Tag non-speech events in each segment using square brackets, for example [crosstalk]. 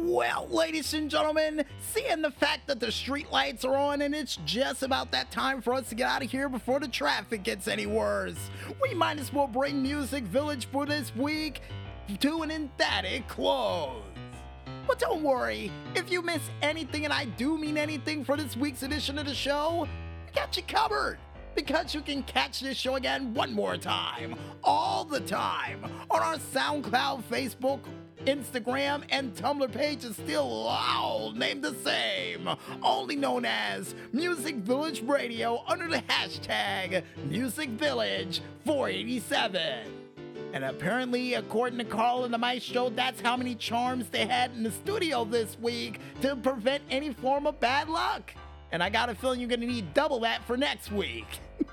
Well, ladies and gentlemen, seeing the fact that the street lights are on and it's just about that time for us to get out of here before the traffic gets any worse, we might as well bring Music Village for this week to an emphatic close. But don't worry, if you miss anything, and I do mean anything for this week's edition of the show, we got you covered. Because you can catch this show again one more time, all the time, on our SoundCloud, Facebook, Instagram, and Tumblr page is still all named the same, only known as Music Village Radio under the hashtag Music Village 487. And apparently, according to Carl and the Maestro, that's how many charms they had in the studio this week to prevent any form of bad luck. And I got a feeling you're gonna need double that for next week. [laughs]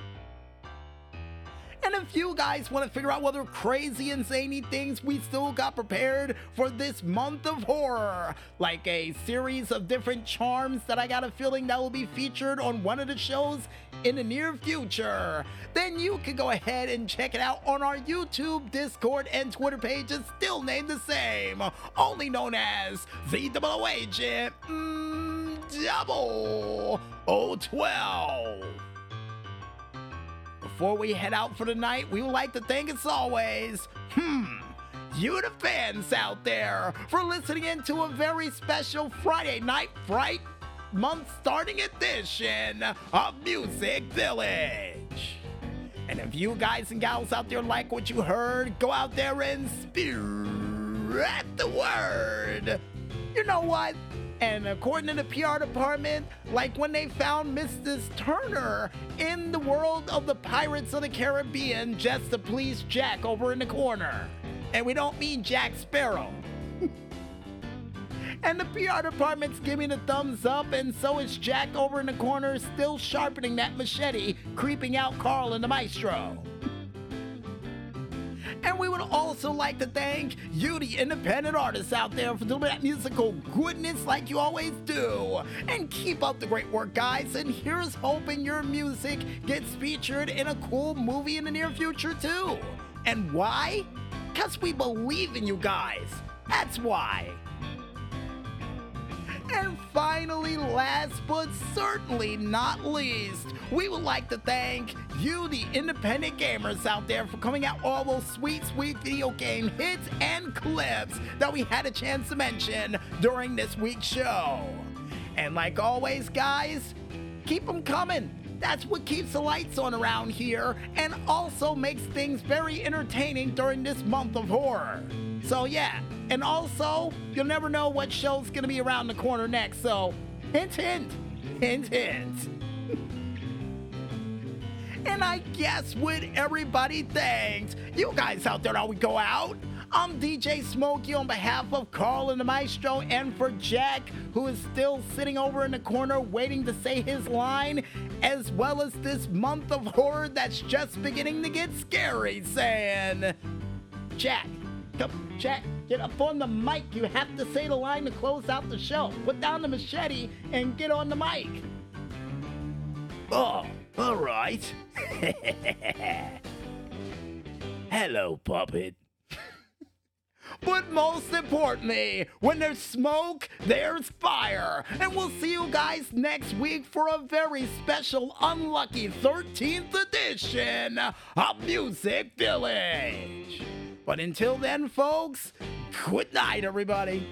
And if you guys want to figure out are crazy and zany things we still got prepared for this month of horror, like a series of different charms that I got a feeling that will be featured on one of the shows in the near future, then you can go ahead and check it out on our YouTube, Discord, and Twitter pages, still named the same, only known as the Double Agent. Mm, Double 012. Before we head out for the night, we would like to thank, as always, hmm, you the fans out there for listening in to a very special Friday Night Fright month starting edition of Music Village. And if you guys and gals out there like what you heard, go out there and spread the word. You know what? And according to the PR department, like when they found Mrs. Turner in the world of the Pirates of the Caribbean just to please Jack over in the corner. And we don't mean Jack Sparrow. [laughs] and the PR department's giving a thumbs up, and so is Jack over in the corner, still sharpening that machete, creeping out Carl and the maestro. And we would also like to thank you, the independent artists out there, for doing that musical goodness like you always do. And keep up the great work, guys. And here's hoping your music gets featured in a cool movie in the near future, too. And why? Because we believe in you guys. That's why. And finally, last but certainly not least, we would like to thank you, the independent gamers out there, for coming out all those sweet, sweet video game hits and clips that we had a chance to mention during this week's show. And like always, guys, keep them coming. That's what keeps the lights on around here and also makes things very entertaining during this month of horror. So, yeah, and also, you'll never know what show's gonna be around the corner next, so hint, hint, hint, hint. and I guess with everybody thanks, you guys out there we go out. I'm DJ Smokey on behalf of Carl and the Maestro and for Jack, who is still sitting over in the corner waiting to say his line, as well as this month of horror that's just beginning to get scary, saying, Jack, come, Jack, get up on the mic. You have to say the line to close out the show. Put down the machete and get on the mic. Oh, all right. [laughs] Hello, puppet. [laughs] But most importantly, when there's smoke, there's fire. And we'll see you guys next week for a very special unlucky 13th edition of Music Village. But until then, folks, good night, everybody.